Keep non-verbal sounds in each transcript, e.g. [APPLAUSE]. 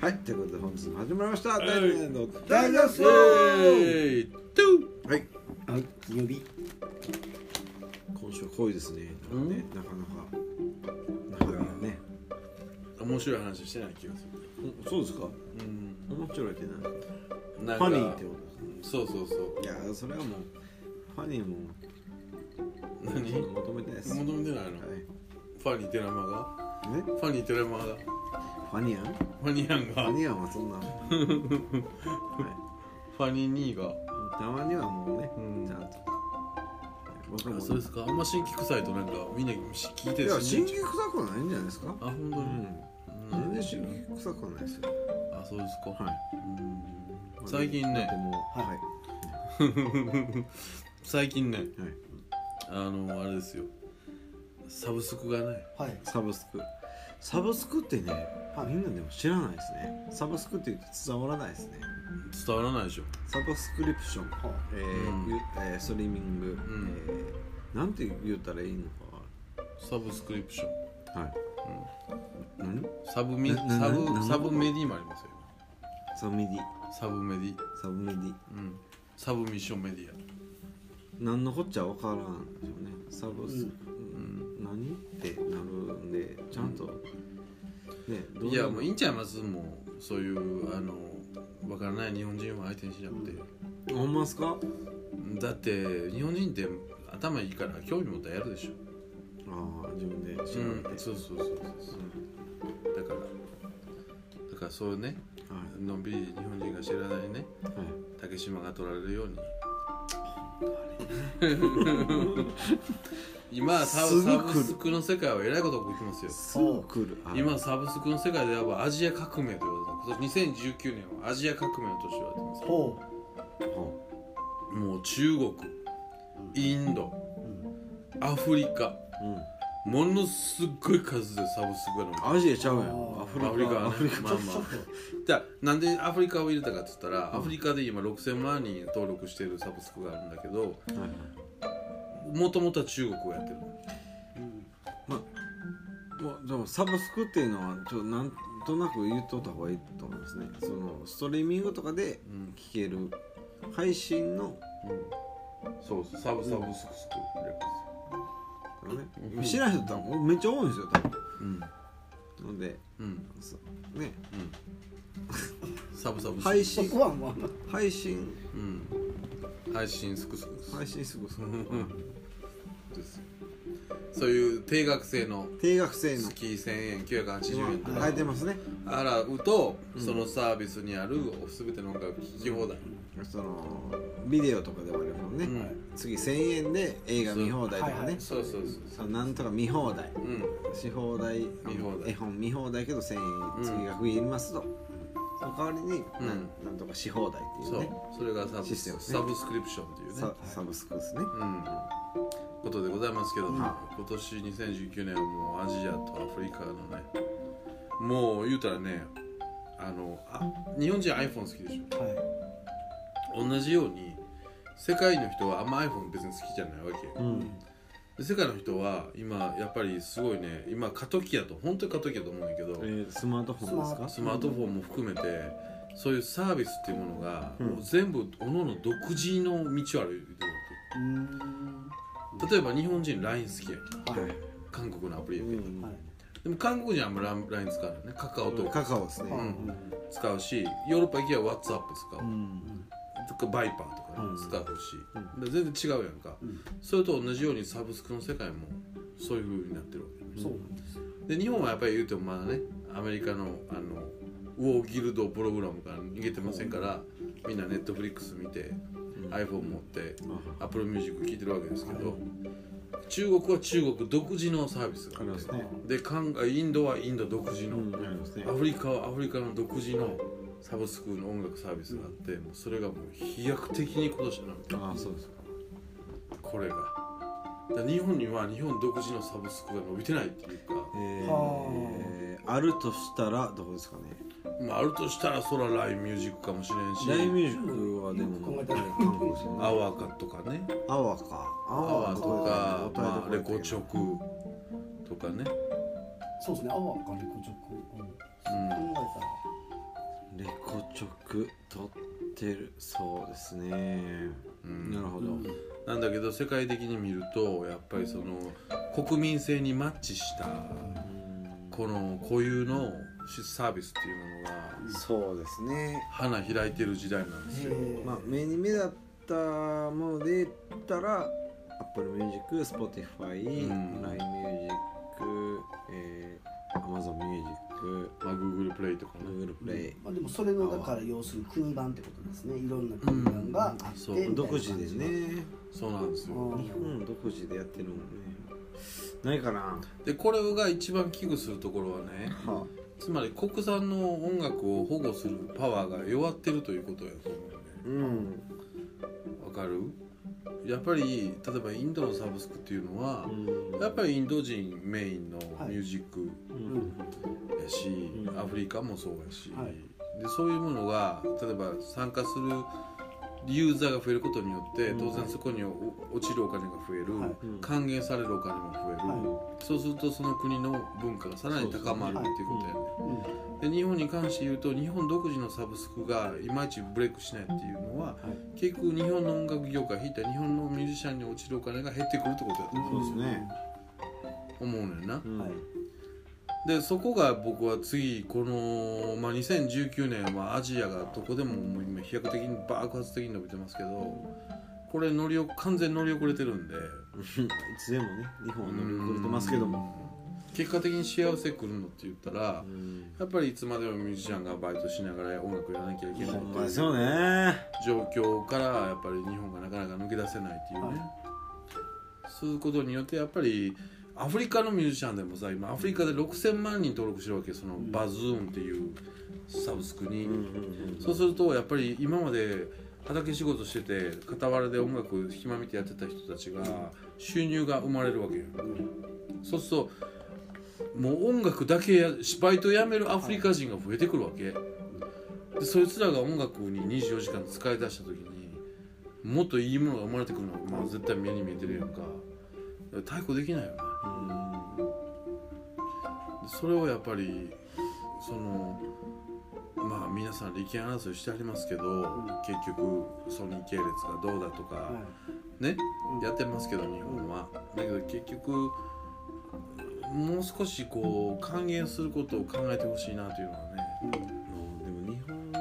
はいということで本日も始まりました。い。大年の大脱走はい。はい。金曜日。今週濃いですね。なんかねなかなかなかなかね。面白い話してない気がする。うんそうですか。うん。面白いって何なんファニーってことそうそうそう。いやそれはもうファニーも何求めてないです求めてないの？はい。ファニーテラマが？ねファニーテラマが？ファニアン？ファニーアンが。ファニアンはそんな。は [LAUGHS] ファニーニーが。いたまにはもうねうん。ちゃんと。僕も。あそうですか？あんま新規臭いとなんかみんな聞いていや新規臭くはないんじゃないですか？あ本当に、うん。全然新規臭くはないですよ。あそうですか、はい。うん。最近ね。だってもうはい。[LAUGHS] 最近ね。はい。あのあれですよ。サブスクがね。はい。サブスクサブスクってね、はい。みんなでも知らないですね。サブスクって言うと伝わらないですね。伝わらないでしょ。サブスクリプション、はえーうん。ゆえーストリーミング、ん。えーなんて言ったらいいのサブスクリプション。かはい、何？サブミサブなサブメディもありますよ。サブメディ。今サブメディ。サブメディ。うん。サブミッションメディア。何のこっちゃわからんでしょうね。サブスク、うん。何？ってなるんでちゃんと、ねどういやもういいんちゃいます？もうそういうあのわからない日本人を相手にしなくて。ほんまっすか？だって日本人って頭いいから興味持ったらやるでしょ。ああ自分で調うんそうそうそうそうそう。だからだからそういうねはい。のんびり日本人が知らないねはい。竹島が取られるように [LAUGHS] 今サすぐサ来るブスクの世界はえらいこと起きてますよ。すぐ来る。あ今サブスクの世界ではアジア革命と言われてます。今年2019年はアジア革命の年と言われてます。ほほもう中国インドアフリカううん。ものすっごい数でサブスクが伸びてるアジアちゃうやん。アフリカ。アフリカはね。アフリカまあまあ。じゃあなんでアフリカを入れたかって言ったら、アフリカで今6000万人登録してるサブスクがあるんだけどはいもともとは中国をやってるまあもうでもサブスクっていうのはちょっとなんとなく言っとった方がいいと思いますね。そのストリーミングとかでうん聴ける配信の、そうそうサブサブスクス。クね、知らない人多分めっちゃ多いんですよ多分。うん。のでうん。そね。サブサブスク。うそ配信配信。うん。配信スクスクです。配信すぐすぐ [LAUGHS] ですよそういう定額制の定額制の。月1000円980円とか。今入ってますね。払うと、そのサービスにある全ての音楽聴き放題、そのビデオとかでもありますもんね、うん。次1000円で映画見放題とかね、はいはい。そうそうそうそう。なんとか見放題。うん。し放題。見放題。絵本見放題けど1000うん。円次が増えますと、その代わりに、なん、なんとかし放題っていそううね。それがサブシステムね。サブスクリプションっていうね。ササブスクですね、うんことでございますけども、は今年2019年はもうアジアとアフリカのねもう言うたらねあのあ日本人 iPhone 好きでしはい。ょ同じように世界の人はあんま iPhone 別に好きじゃないわけうん。で世界の人は今やっぱりすごいね今過渡期やと本当に過渡期やと思うんだけど、えースマートフォンですか？スマートフォンも含めてそういうサービスっていうものが、うん。もう全部各々独自の道を歩いてる例えば日本人 LINE 好きやん。はい。韓国のアプリやけど、うん。はい。でも韓国人はあんま LINE 使わない。ねカカオとカカオですね、ん。使うしヨーロッパ行きは WhatsApp 使う、うん。とかバイパーとかねうん。使うし、で全然違うやんか、ん。それと同じようにサブスクの世界もそういう風になってるわけそうなんですで日本はやっぱり言うてもまだねアメリカのあのウォーギルドプログラムから逃げてませんからみんなネットフリックス見て、iPhone 持ってあ Apple Music 聴いてるわけですけど、中国は中国独自のサービスがあってありますね。で韓インドはインド独自の、うんね。アフリカはアフリカの独自のサブスクの音楽サービスがあって、もうそれがもう飛躍的に今年なのああそうですか。これがだ日本には日本独自のサブスクが伸びてないっていうか、えはー、あるとしたらどこですかね？まあ、あるとしたらそら LINE ミュージックかもしれんし。ライブミュージックはでよく考もえたら韓国ですよねアワーかとかねアワーかアアワーとか、まあ、レコチョクとかね。そうですね。アワーかレコチョク。うん。考えたらレコチョク取ってる。そうですね、うん。なるほど、なんだけど世界的に見るとやっぱりその国民性にマッチしたこの固有のサービスっていうものがそうですね。花開いてる時代なんですよ。へまあ目に目立ったもので言ったら Apple Music、Spotify、うん。LINE Music、えー、Amazon Music、まあ、Google プレイとかね。Google Play、まあ、でもそれのだから要するに国版ってことですね。いろんな国版があって、そうみたいな独自でね。そうなんですよ。うん。日本独自でやってるもんね。ないかな。でこれが一番危惧するところはねはつまり国産の音楽を保護するパワーが弱ってるということやと思うよね。うん。わかる？やっぱり例えばインドのサブスクっていうのはう、ん。やっぱりインド人メインのミュージックうん。やし、うん。アフリカもそうやし、はい。でそういうものが例えば参加するユーザーが増えることによってうん。当然そこにお落ちるお金が増える、はい。うん還元されるお金も増える、はそうするとその国の文化がさらに高まるっていうことやね、うん。で日本に関して言うと日本独自のサブスクがいまいちブレイクしないっていうのは、結局日本の音楽業界引いた日本のミュージシャンに落ちるお金が減ってくるってことやとそうね。思うねん。な、でそこが僕は次この、まあ、2019年はアジアがどこでももう今飛躍的に爆発的に伸びてますけどこれ乗りお完全に乗り遅れてるんで。いつでもね日本は乗り遅れてますけども。うん。結果的に幸せ来るのって言ったらうん。やっぱりいつまでもミュージシャンがバイトしながら音楽やらなきゃいけないほんというまですよね。状況からやっぱり日本がなかなか抜け出せないっていうね、そういうことによってやっぱりアフリカのミュージシャンでもさ今アフリカで6000万人登録してるわけそのバズーンっていうサブスクに、そうするとやっぱり今まで畑仕事してて傍らで音楽暇見てやってた人たちが収入が生まれるわけよ、そうするともう音楽だけやバイトやめるアフリカ人が増えてくるわけ。でそいつらが音楽に24時間使い出した時にもっといいものが生まれてくるのは、まあ、絶対目に見えてるやんか。対抗できないよねでそれをやっぱりそのまあ皆さん利権争いしてありますけど、結局ソニー系列がどうだとか、はね、うん。やってますけど日本は、だけど結局もう少しこう還元することを考えてほしいなというのはね。いでも日本の、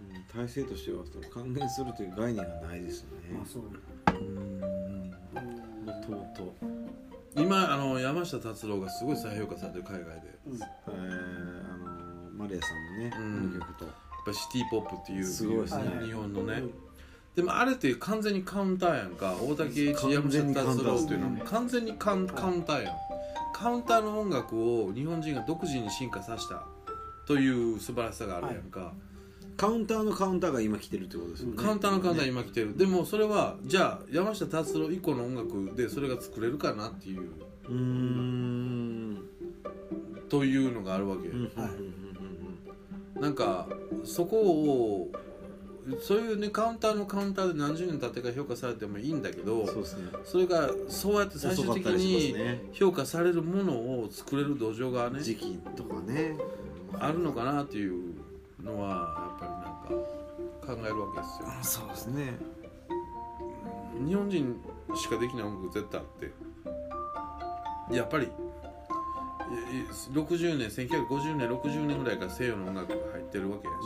うん、体制としてはその還元するという概念がないですよね。まあそううん。もともと今あの山下達郎がすごい再評価されてる海外で。やっうん。えー、あのマリアさんのね、うん。この曲と。ぱシティ・ポップっていうすごいですね。日本のね、うんでもあれって完全にカウンターやんか。大竹栄一山完全下にカウンター達郎っていうのは完全にカウンカウンターやん。カウンターの音楽を日本人が独自に進化させたという素晴らしさがあるやんか、カウンターのカウンターが今来てるってことですよね。カウンターのカウンター今来てる、でもそれはじゃあ山下達郎以降の音楽でそれが作れるかなっていう。うーん。というのがあるわけ、はい。なんかそこをそういうねカウンターのカウンターで何十年経ってから評価されてもいいんだけどそうですね。それがそうやって最終的に評価されるものを作れる土壌がね時期とかね。あるのかなっていうのはやっぱりなんか考えるわけですよ。そうですね。日本人しかできない音楽絶対あって。やっぱりいい60年1950年60年ぐらいから西洋の音楽が入ってるわけやし、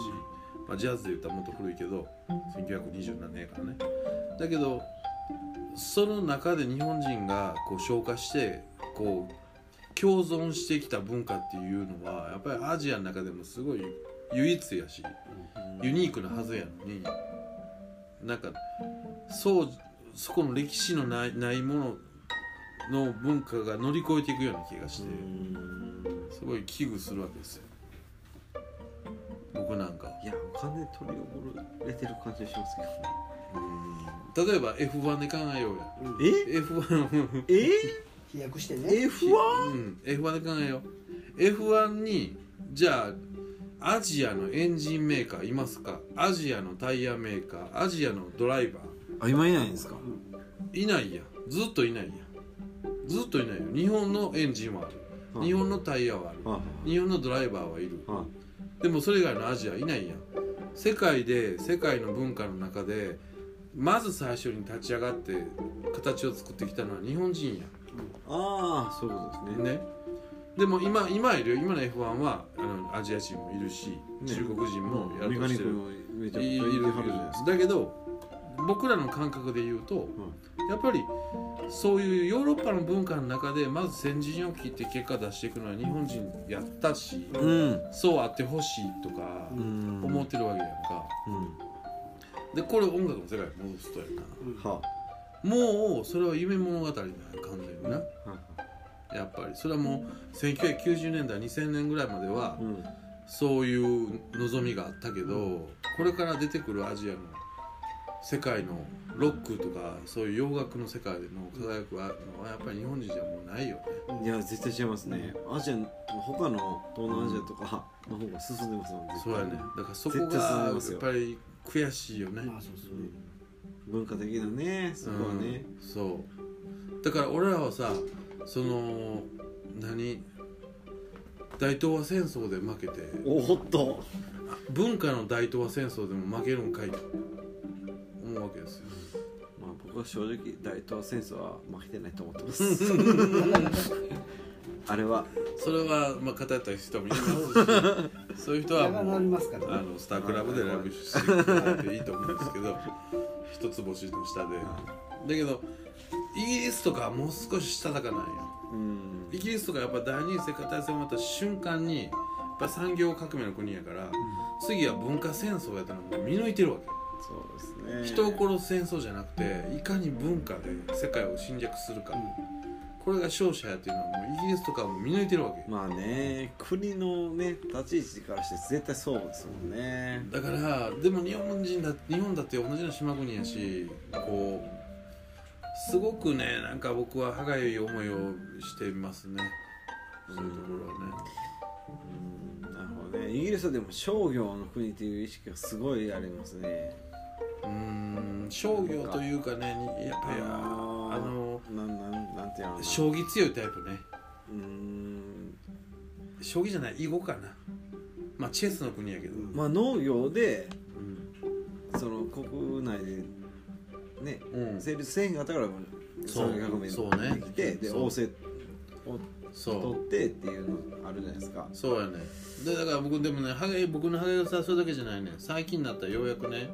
まあ、ジャズで言ったらもっと古いけど1920何年やからね。だけどその中で日本人がこう消化してこう共存してきた文化っていうのはやっぱりアジアの中でもすごい唯一やしユニークなはずやのに。なんかそうそこの歴史のないないものの文化が乗り越えていくような気がしてすごい危惧するわけですよ。僕なんかいや完全に取り遅れてる感じがしますけどね。うん例えば F1 で考えようや。うんえ F1 え？飛躍してね。F1? うん。F1 で考えよう。F1 にじゃあアジアのエンジンメーカーいますか？アジアのタイヤメーカーアジアのドライバあ今いないんですか？ーいないや。んずっといないや。んずっといないよ。日本のエンジンはある。はい。日本のタイヤはある。はい。日本のドライバーはいる。はい。でもそれ以外のアジアいないやん。世界で世界の文化の中でまず最初に立ち上がって形を作ってきたのは日本人やああそういうことですね。ね。でも今今いるよ今の F1 はあのアジア人もいるし、ね。中国人もやメろうとしてるカニックもめちゃくちゃいるいだけど僕らの感覚で言うとやっぱりそういうヨーロッパの文化の中でまず先陣を切って結果出していくのは日本人やったし、うん。そうあってほしいとかうん。思ってるわけやんか、うん。でこれ音楽の世界に戻すとやな。はもうそれは夢物語なんや完全になやっぱりそれはもう1990年代2000年ぐらいまではうん。そういう望みがあったけどこれから出てくるアジアの世界のロックとかそういう洋楽の世界での輝くのはやっぱり日本人じゃもうないよね。いや絶対違いますね。アジア他の東南アジアとかの方が進んでますもん絶対。そうやね。だからそこがやっぱり悔しいよね。まあそうですね文化的なねそこはね。うん、そう。だから俺らはさその何？大東亜戦争で負けて。おっと。文化の大東亜戦争でも負けるんかいと。思うわけですよ。まあ僕は正直大東亜戦争は負けてないと思ってます。[LAUGHS] あれは。それはまあ語った人もいますし [LAUGHS] そういう人はもうますから。ねあのスタークラブでラブしてくれていいと思うんですけど一つ星の下で。だけどイギリスとかはもう少ししたたかなんようん。イギリスとかやっぱ第二次世界大戦終わった瞬間にやっぱ産業革命の国やから、次は文化戦争やったのもう見抜いてるわけ、そうですね。人を殺す戦争じゃなくていかに文化で世界を侵略するか、これが勝者やっていうのはもうイギリスとかはもう見抜いてるわけ。まあね国のね立ち位置からして絶対そうですもんね。だからでも日本人だ日本だって同じような島国やしこうすごくねなんか僕は歯がゆい思いをしてますね。そういうところはね。うんなるほどね。イギリスはでも商業の国っていう意識がすごいありますね。うーん商業というかねにやっぱりああのなんなんなんていうの将棋強いタイプね。うーん。将棋じゃない囲碁かな。まあチェスの国やけど、まあ農業でうん。その国内でねうん。成立せえへんかったからそう産業革命そう。ねできてでそう。王政を取ってっていうのあるじゃないですか。そう。やね。でだから僕でもねハゲ僕のハゲがさそれだけじゃないね。最近になったらようやくね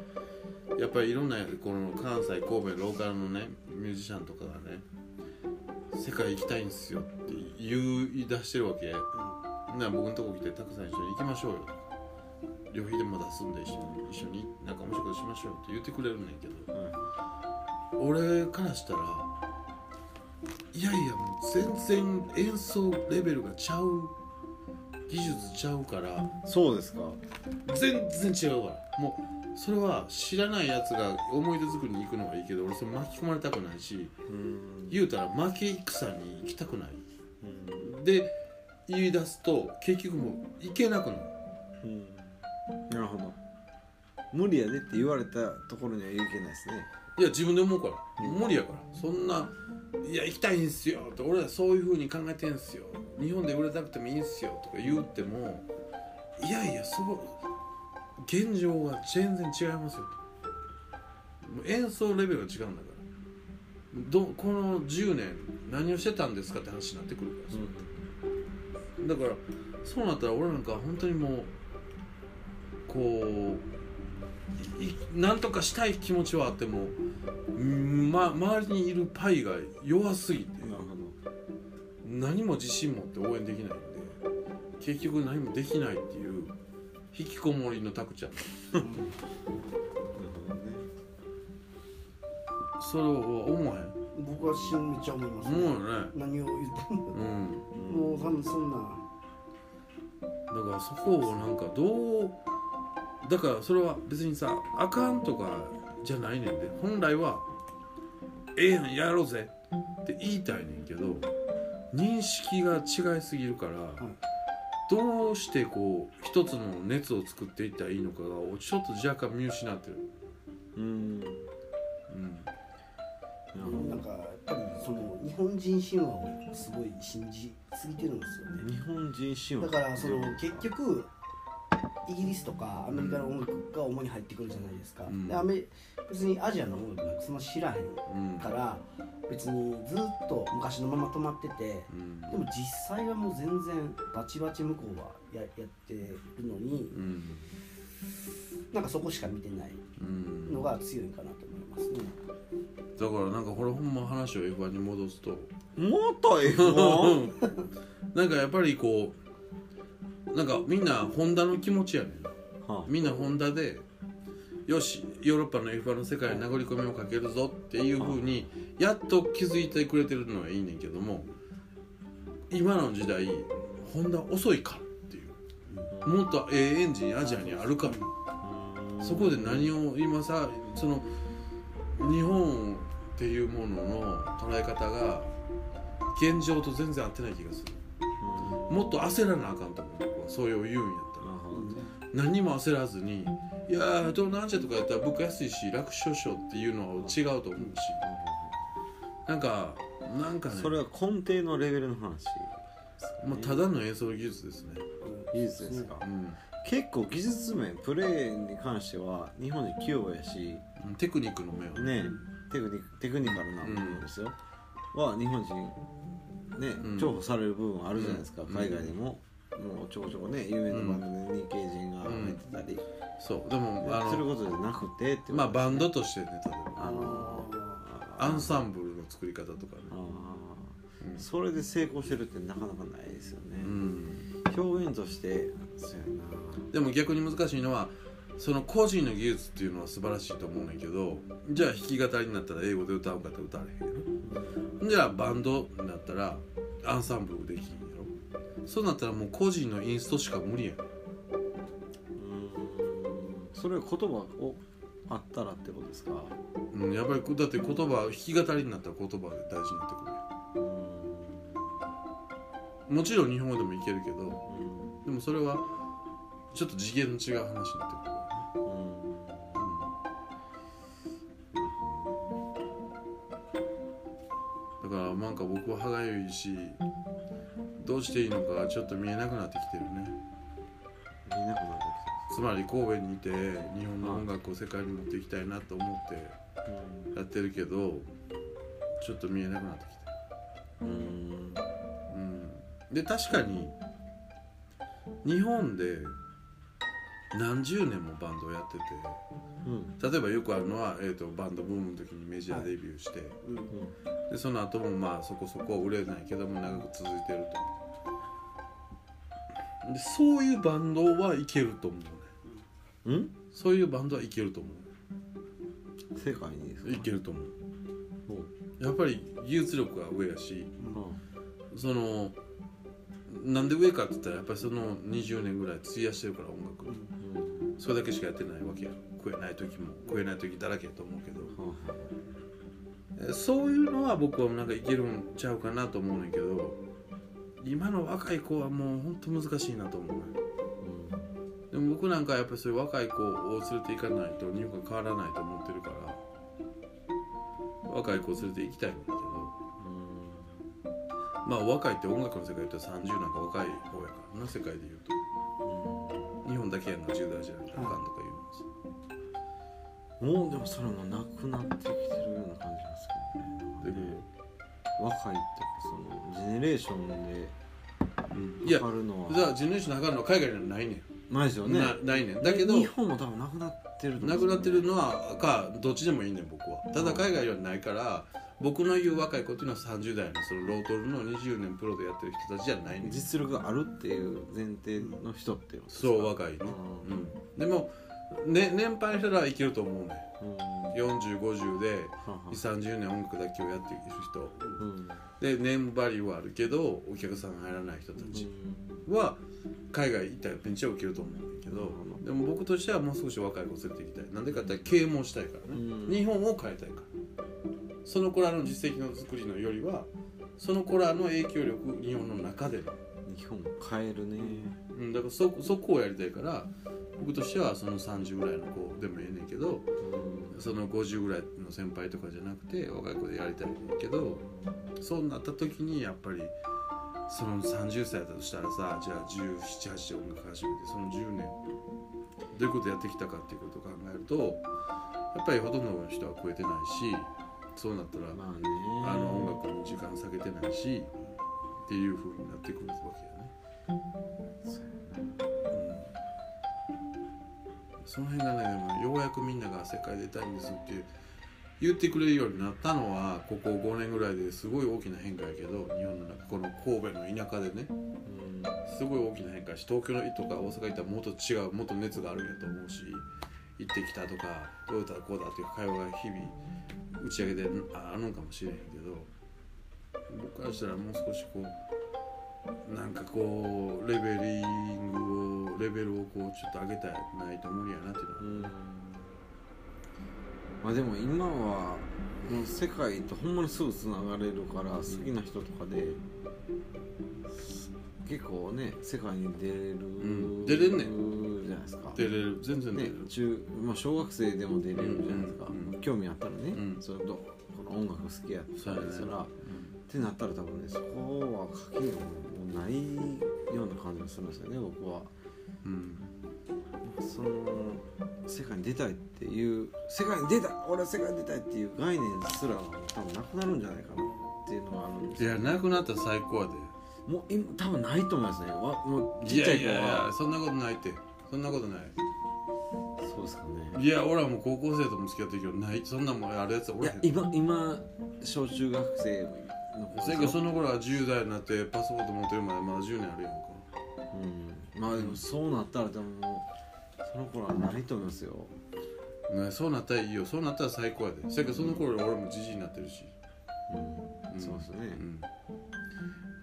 やっぱりいろんなこの関西神戸ローカルのねミュージシャンとかがね世界行きたいんですよって言い出してるわけ、な僕のとこ来てたくさん一緒に行きましょうよ旅費でも出すんで一緒に一緒になんか面白いことしましょうって言ってくれるねんけど俺からしたらいやいやもう全然演奏レベルがちゃう技術ちゃうからそうですか。全然違うから。もうそれは知らないやつが思い出作りに行くのはいいけど俺それ巻き込まれたくないしうん。言うたら負け戦に行きたくない。うん。で言い出すと結局もう行けなくなる無理やでって言われたところには行けないですね。いや自分で思うから。無理やから。そんないや行きたいんすよって俺らそういう風に考えてんすよ。日本で売れたくてもいいんすよとか言ってもいやいやそう現状は全然違いますよと。演奏レベルが違うんだから。どこの10年何をしてたんですかって話になってくるからそうだからそうなったら俺なんか本当にもうこういなんとかしたい気持ちはあっても、うんま、周りにいるパイが弱すぎて何も自信持って応援できないんで結局何もできないっていう引きこもりのタクちゃん。どなるほどね。それを思わへん？僕はしめっちゃ思います、思うよね。何を言っても。うん。もう多分そんな。だからそこをなんかどうだからそれは別にさあかんとかじゃないねんで本来はええやんやろうぜって言いたいねんけど認識が違いすぎるから、どうしてこう一つの熱を作っていったらいいのかがちょっと若干見失ってる、うん。うん、なんかやっぱりその日本人神話をすごい信じすぎてるんですよね。日本人神話。だからその結局イギリスとかアメリカの音楽が主に入ってくるじゃないですか、うん。でアメ別にアジアの音楽なんかそんな知らへんうん。から別にずっと昔のまま止まっててうん。でも実際はもう全然バチバチ向こうはややってるのにうん。なんかそこしか見てないうん。のが強いかなと思いますね。だからなんかこれほんま話を F1 に戻すと。もっと F1 [LAUGHS] なんかやっぱりこうなんかみんなホンダの気持ちやねん。はみんなホンダでよしヨーロッパの F1 の世界に殴り込みをかけるぞっていうふうにやっと気づいてくれてるのはいいねんけども今の時代ホンダ遅いからっていう。もっとええエンジンアジアにあるからそこで何を今さその日本っていうものの捉え方が現状と全然合ってない気がするもっと焦らなあかんと思う。僕はそういう言うんやったら。何にも焦らずに「いやー東南アジアとかやったら僕安いし楽勝しよう」っていうのは違うと思うし。なんかなんかね。それは根底のレベルの話。まあ、ただの演奏技術ですね、技術ですか。うん。結構技術面プレーに関しては日本人器用やし。テクニックの面はね。テクニテクニカルな部分ですよ、は日本人ねうん。重宝される部分あるじゃないですか、うん。海外でも。もうちょこちょこね有名なバンドで日系人が入ってたり、そう。でもあのすることじゃなくてね。まあバンドとしてね例えば。あのアンサンブルの作り方とかね。あー。それで成功してるってなかなかないですよね、うん。表現として。でも逆に難しいのはその個人の技術っていうのは素晴らしいと思うねんけどじゃあ弾き語りになったら英語で歌うかって歌われへんじゃあバンドになったらアンサンブルできんやろ？そうなったらもう個人のインストしか無理やん。なうん。それは言葉をあったらってことですか？うん、やっぱりだって言葉弾き語りになったら言葉で大事になってくるうん。やん。もちろん日本語でもいけるけどうん。でもそれはちょっと次元の違う話になってくるいしどうしていいのかちょっと見えなくなってきてるね。見えなくなってつまり神戸にいて日本の音楽を世界に持っていきたいなと思ってやってるけどちょっと見えなくなってきてうん。うん。で確かに日本で何十年もバンドをやっててうん例えばよくあるのは、えー、とバンドブームの時にメジャーデビューして、うん。でその後もまあそこそこ売れないけども長く続いてると。でそういうバンドはいけると思うね。うん？そういうバンドはいけると思世界にいけると思う。ほやっぱり技術力が上やしうそのなんで上かって言ったらやっぱりその20年ぐらい費やしてるから音楽。にうん。それだけしかやってないわけや食えない時も食えない時だらけやと思うけど。はえそういうのは僕はなんかいけるんちゃうかなと思うねんけど。今の若い子はもうほんと難しいなと思うねあでも僕なんかやっぱりそういう若い子を連れて行かないと日本が変わらないと思ってるから。若い子を連れて行きたいんだけど。うん。まあ若いって音楽の世界で言ったら30なんか若い方やからな世界で言うと。日本だけやんか10代じゃなくてあかんとかもうでもそれもなくなってきてるような感じですけどね。で若いってそのジェネレーションで分かるのは。じゃあジェネレーションの測るのは海外にはないね。ん、ないですよね。なないね。んだけど日本も多分なくなってると思なくなってるのはかどっちでもいいねん僕は。ただ海外にはないから僕の言う若い子っていうのは30代のそのロートルの20年プロでやってる人たちじゃないね。ん実力があるっていう前提の人っていうそう若いね、うん、でも、ね、年配の人らはいけると思うね。うん。ん4050ではは2 3 0年音楽だけをやっている人。うん。で年張りはあるけどお客さんが入らない人たちは海外行ったらベンチは受けると思うんだけどうん。でも僕としてはもう少し若い子連れて行きたい。なんでかって言ったら啓蒙したいからね、うん。日本を変えたいから。その子らの実績の作りのよりはその子らの影響力日本の中での。日日本変えるね。うん、だからそそこをやりたいから僕としてはその30ぐらいの子でもええねんけどその50ぐらいの先輩とかじゃなくて若い子でやりたいねんけどそうなった時にやっぱりその30歳だとしたらさじゃあ1718で音楽始めてその10年どういうことやってきたかっていうことを考えるとやっぱりほとんどの人は超えてないしそうなったら、まあねあの音楽に時間下げてないしっていう風になってくるわけやね。その辺がねでもようやくみんなが世界出たいんですって言ってくれるようになったのはここ5年ぐらいですごい大きな変化やけど日本の中この神戸の田舎でね。うんすごい大きな変化し東京のとか大阪行ったらもっと違うもっと熱があるんやと思うし行ってきたとかどうだこうだっていう会話が日々打ち上げでああるのかもしれへんけど僕からしたらもう少しこうなんかこうレベリングをレベルをこうちょっと上げたいないと無理やなっていうのは。うんまあでも今はもう世界とほんまにすぐつながれるから好きな人とかで結構ね世界に出れる、ん。出れんねじゃないですか。出れる。全然出れねる、中まあ、小学生でも出れるじゃないですか、うんうん興味あったらね、うん。それとこの音楽好きやったりしたら、ってなったら多分ねそこは書きがもうないような感じがするんですよね僕は。うん。その世界に出たいっていう世界に出たい俺は世界に出たいっていう概念すら多分なくなるんじゃないかなっていうのがあるんですよ。いやなくなったら最高やで。もう今多分ないと思いますね。わもうちいっちゃい子やいやいやはそんなことないって。そんなことない。そうですかね。いや俺はもう高校生とも付き合ってるけどないそんなもんあるやつはいおらへん。や今今小中学生せやけどその頃は10代になってパスポート持ってるまでまだ10年あるやんか。うん。まあでもそうなったらでもその頃はないと思いますよ。ねそうなったらいいよ。そうなったら最高やで。せやけどその頃俺もじじいになってるし、うん、うん。そうですね。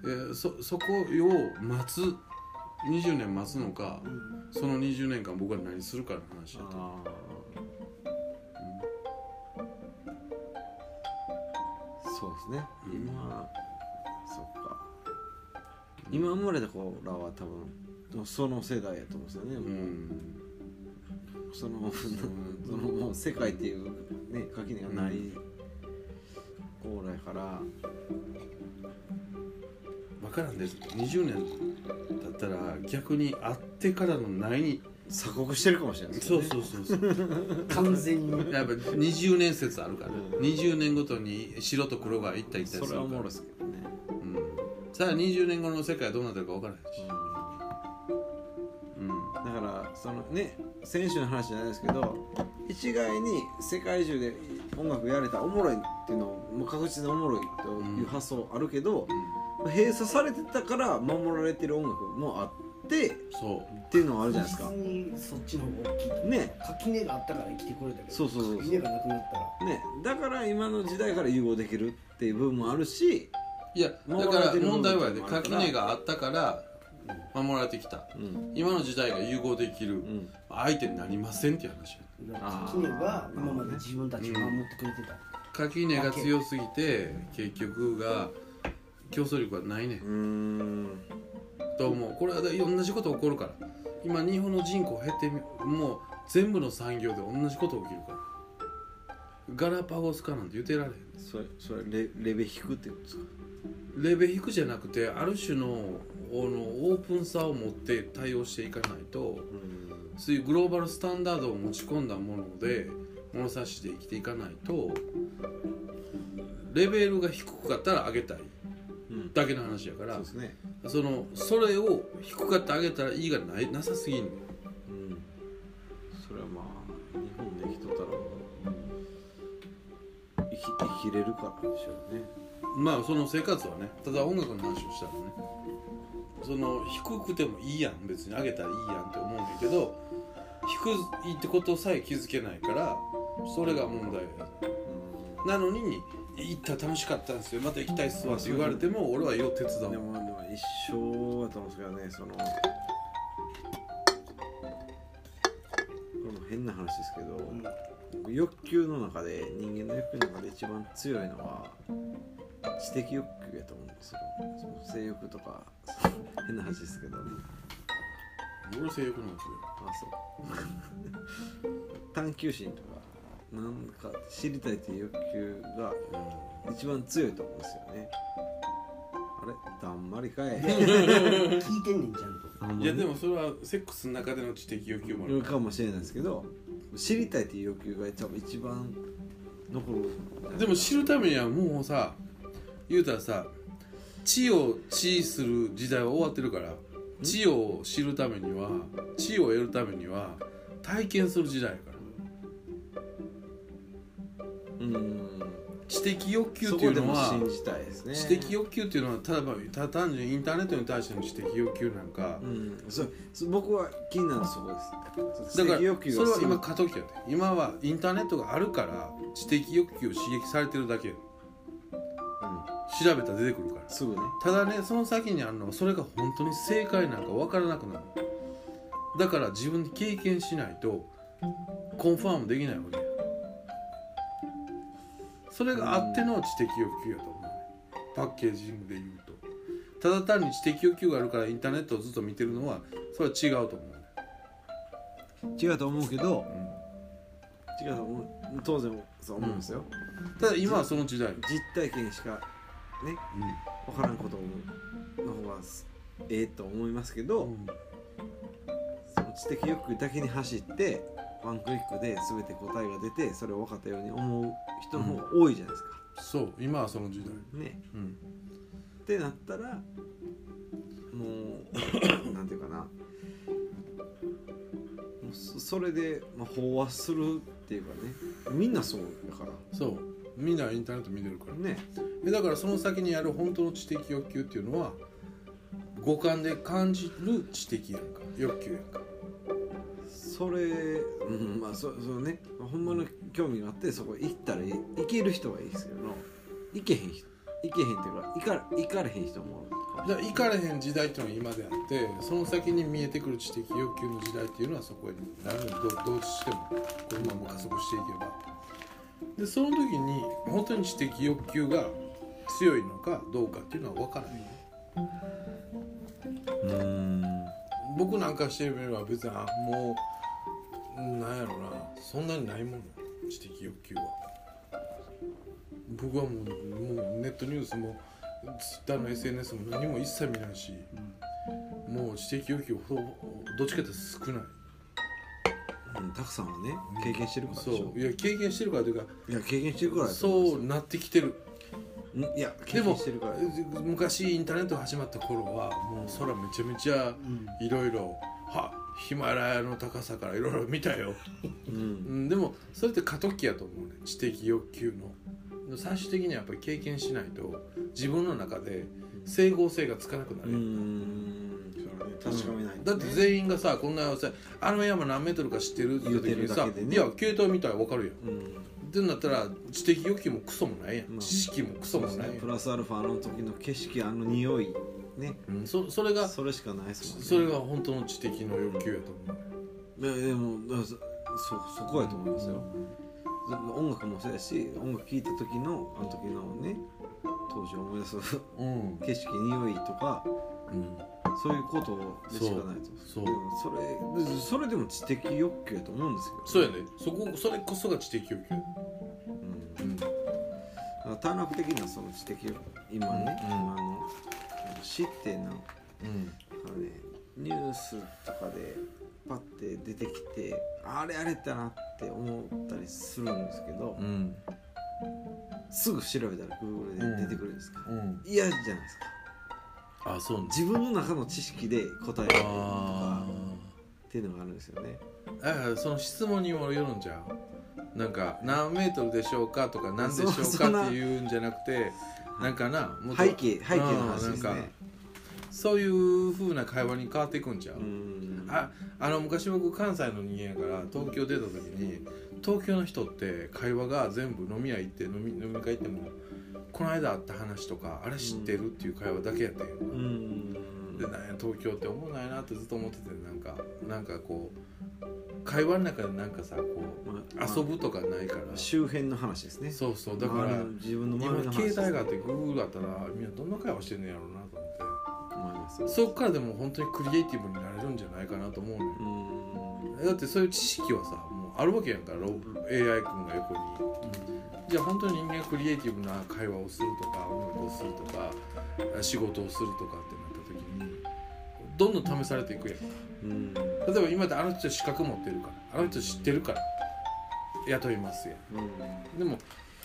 うん、えそそこを待つ20年待つのかその20年間僕は何するかの話やとそうですね。うん。今そっか。今生まれた子らは多分その世代やと思うんですよね、うもうん。そのそのもう世界っていうね垣根がない子らやから。分からんで20年経ったら逆に会ってからのないに鎖国してるかもしれないですそうそうそうそう。完全に。やっぱ20年説あるから、うん20年ごとに白と黒が行ったり来たりそれはおもろいするからですけどね、うん、さあ20年後の世界はどうなってるか分からへんし、うん。だからそのね選手の話じゃないですけど一概に世界中で音楽やれたらおもろいっていうのも確実におもろいという発想あるけど、閉鎖されてたから守られてる音楽もあってっそうていうのはあるじゃないですか。そっちの方が大きいね。垣根があったから生きてこれたけどそうそうそう垣根がなくなったら。ね。だから今の時代から融合できるっていう部分もあるし、いやだ守から問題はやで部分もあるから。垣根があったから守られてきた。うん。今の時代が融合できる。うん、相手になりませんっていう話垣根が今まで自分たちを守ってくれてた、垣根が強すぎて結局が競争力がないねん。うーんと思う。これは同じこと起こるから。今日本の人口減ってみもう全部の産業で同じこと起きるから。ガラパゴス化なんて言ってられへんそれそれレレベ低くってことですか？レベル低じゃなくてある種のあのオープンさを持って対応していかないとうん。そういうグローバルスタンダードを持ち込んだもので物差しで生きていかないとレベルが低かったら上げたい。うんだけの話やからそうですね。そのそれを低かって上げたらいいがないなさすぎんうん。それはまあ日本で生きとったら生き生きれるからでしょうね。まあその生活はねただ音楽の話をしたらねその低くてもいいやん別に上げたらいいやんって思うんだけど低いってことさえ気づけないからそれが問題なのに行ったら楽しかったんですよ。また行きたいっすわって言われても俺はよう手伝う。でもでも一生だと思うんですけどねそのこれも変な話ですけど、欲求の中で人間の欲求の中で一番強いのは知的欲求やと思うんですよ。その性欲とか変な話ですけど。俺性欲なんですよ。あそう。探求心とかなんか知りたいっていう欲求が一番強いと思うんですよね。あれ？だんまりかい。聞いてんねんちゃんと。あんまりいやでもそれはセックスの中での知的欲求もある。かもしれないですけど知りたいっていう欲求が多分一番残る。でも知るためにはもうさ言うたらさ知を知する時代は終わってるから知を知るためには知を得るためには体験する時代やからうん。知的欲求っていうのは信じたいですね知的欲求っていうのはただただ単純にインターネットに対しての知的欲求なんかうん。そそ僕は気になるそこです。だからそれは今過渡期やで今はインターネットがあるから知的欲求を刺激されてるだけ。や調べたら出てくるから。すぐね。ただねその先にあるのはそれが本当に正解なんか分からなくなる。だから自分で経験しないとコンファームできないわけ。やそれがあっての知的欲求やと思うねパッケージングで言うとただ単に知的欲求があるからインターネットをずっと見てるのはそれは違うと思うね。違うと思うけど、違うと思う。当然そう思いますよ、ただ今はその時代。実体験しかね分からんことの方がええと思いますけど、うん。その知的欲求だけに走ってワンクリックで全て答えが出てそれを分かったように思う人の方が多いじゃないですか、そう今はその時代。ね。うん。ってなったらもうなんていうかな。もうそそれで、まあ、飽和するっていうかね。みんなそうだから。そう。みんなインターネット見てるから。ね。えだからその先にある本当の知的欲求っていうのは五感で感じる知的やんか。欲求やんかそれ、うん、まあそそのね。ほんまの興味があってそこ行ったらい行ける人はいいですけど行けへん人行けへんっていうか行か行かれへん人もおる行かれへん時代っていうのは今であってその先に見えてくる知的欲求の時代っていうのはそこになるのど同時してもこのまま加速していけば。でその時に本当に知的欲求が強いのかどうかっていうのは分からない。うん。僕なんかしてみれば別にあもうなんやろな。そんなにないもの知的欲求は。僕はもうもうネットニュースもツイッターの SNS も何も一切見ないし、もう知的欲求ほぼどっちかって少ない。うんたくさんはね経験してるからそう。いや経験してるからというかいや経験してるからそうなってきてる。うんいや経でも験してるから。昔インターネットが始まった頃はもう空めちゃめちゃいろいろはヒマラヤの高さからいろいろ見たよ。うん。うん、でもそれって過渡期やと思うね。知的欲求の。最終的にはやっぱり経験しないと自分の中で整合性がつかなくなうる、んそれはね。確かめないだって全員がさこんなさあの山何メートルか知ってるって言った時にさね。いや携帯見たら分かるやん。うん。ってなったら知的欲求もクソもないやん、まあ知識もクソもないやん。プラスアルファの時の景色あの匂いね。うん、そそれがそれしかないですもんね。それが本当の知的の欲求やと思う。いやでもそそそこやと思いますよ。音楽もそうやし音楽聴いた時のあの時のね当時を思い出すうん、景色匂いとかうん、そういうことでしかないと。そうそれでそれでも知的欲求やと思うんですけどそうやね。そこそれこそが知的欲求。うん。うん。短絡的なその知的欲今ね、うん。今の知ってなうん。あのねニュースとかでパッて出てきてあれあれだなって思ったりするんですけど、うん。すぐ調べたら Google で出てくるんですか、うん。嫌じゃないですか？あそう自分の中の知識で答えられるとかあっていうのがあるんですよね。ーあその質問にもよるんじゃうなんか何メートルでしょうかとか何でしょうかっていうんじゃなくてなんかなもっと背景背景の話ですうんなんかねそういう風な会話に変わっていくんじゃう、うん。ああの昔僕関西の人間やから東京出た時に東京の人って会話が全部飲み屋行って飲み飲み会行ってもこの間あった話とかあれ知ってるっていう会話だけやったんでなんや東京って思うないなってずっと思っててなんかなんかこう会話の中でなんかさこうまあ遊ぶとかないから、周辺の話ですね。そうそうだから自分の周り今の話。携帯があって Google があったらみんなどんな会話してんねやろうなと思って。そうそこからでも本当にクリエイティブになれるんじゃないかなと思うのようん。だってそういう知識はさもうあるわけやんかロ AI 君が横に。じゃあ本当に人間がクリエイティブな会話をするとか音楽をするとか仕事をするとかってどんどん試されていくやん。かうん。例えば今ってあの人資格持ってるからあの人知ってるから雇いますやん。でも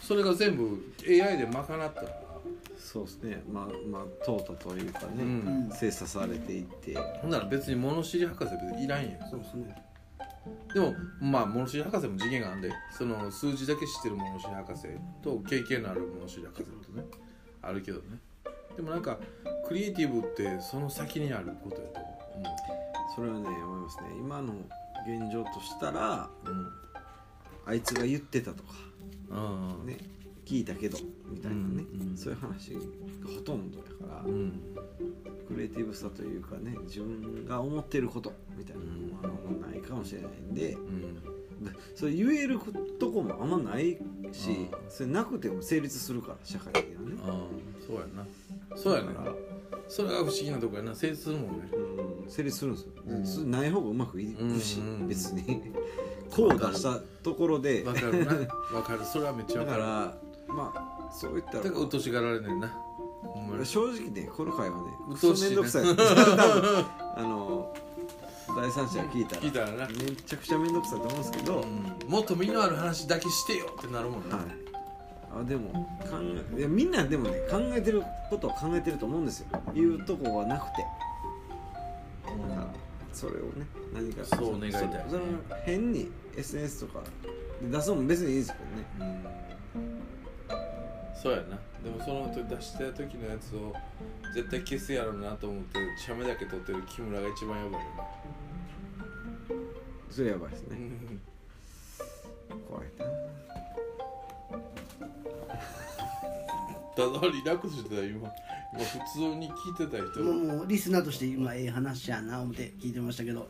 それが全部 AI で賄ったら。そうですね。まあまあ淘汰というかね、うん。精査されていって。ほんなら別に物知り博士別にいらんやん。そうですね。でもまあ物知り博士も次元があるんでその数字だけ知ってる物知り博士と経験のある物知り博士とねあるけどねでもなんかクリエイティブってその先にあることやと思それはね思いますね。今の現状としたらううん。あいつが言ってたとかうん。ね聞いたけどみたいなね、うんうんそういう話がほとんどやから、うん。クリエイティブさというかね自分が思ってることみたいなのはあんまないかもしれないんで [LAUGHS] それ言えるとこもあんまないし、うん。それなくても成立するから社会的なね、ああそうやな。そうやなだからそれが不思議なとこやな。成立するもんね。うん。成立するんですよ、うん。それない方がうまくいくし、うんうんうん。別に。[LAUGHS] こう出したところで。わかるな。[LAUGHS] わかる。それはめっちゃわかる。だからまあそういっただからうっとしがられんねんな。正直ねこの回はねうっとうしめんどくさい。多分あの第三者が聞いたら。聞いたらな。めちゃくちゃめんどくさいと思うんですけど、はいうん。もっと身のある話だけしてよってなるもんな、あでも考えいやみんなでもね考えてることは考えてると思うんですよ。言うとこはなくて。だからそれをね何かそう願いたいね。そその変に SNS とかで出すのも別にいいですけどね。うん。そうやな。でもその時出した時のやつを絶対消すやろうなと思って写メだけ撮ってる木村が一番やばいよねそれやばいですね。うん。怖いな。ただリラックスしてたよ今。今普通に聞いてた人。もうもうリスナーとして今ええ話やな思って聞いてましたけど、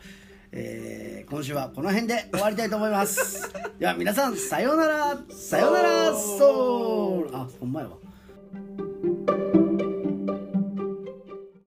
えー今週はこの辺で終わりたいと思います。[LAUGHS] では皆さんさようなら。さようなら。ソウル。あほんまやわ